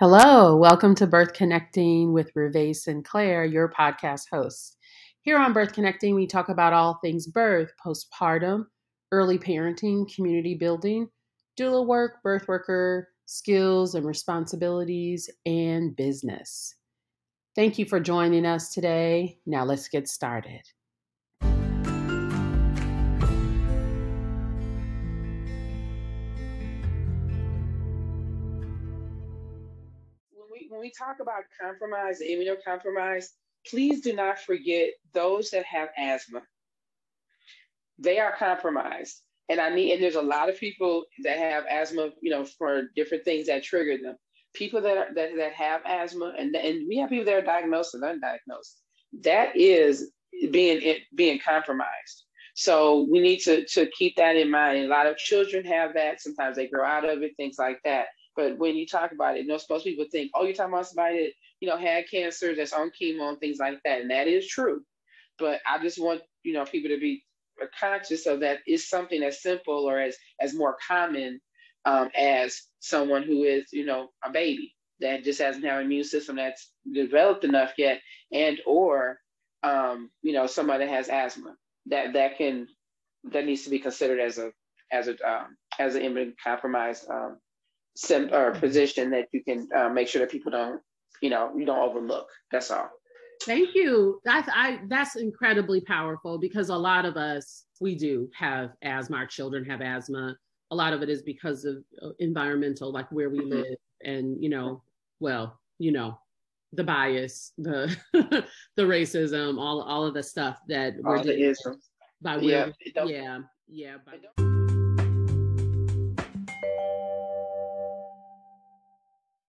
Hello, welcome to Birth Connecting with Ravae Sinclair, your podcast host. Here on Birth Connecting, we talk about all things birth, postpartum, early parenting, community building, doula work, birth worker, skills and responsibilities, and business. Thank you for joining us today. Now let's get started. When we talk about compromise, immunocompromise, please do not forget those that have asthma. They are compromised. And I need, and there's a lot of people that have asthma, you know, for different things that trigger them. People that are, that, that have asthma, and, and we have people that are diagnosed and undiagnosed. That is being being compromised. So we need to to keep that in mind. a lot of children have that. Sometimes they grow out of it, things like that. But when you talk about it, you know, most people think, oh, you're talking about somebody that, you know, had cancer, that's on chemo and things like that. And that is true. But I just want, you know, people to be conscious of that is something as simple or as as more common um, as someone who is, you know, a baby that just hasn't had an immune system that's developed enough yet, and or um, you know, somebody that has asthma that that can that needs to be considered as a as a um, as an immunocompromised um, sim or position that you can uh, make sure that people don't, you know, you don't overlook. That's all. Thank you. That's I that's incredibly powerful because a lot of us we do have asthma. Our children have asthma. A lot of it is because of uh, environmental, like where we mm-hmm. live, and you know, well, you know, the bias, the the racism, all all of the stuff that all we're the isms. by where, yeah, yeah, yeah. By,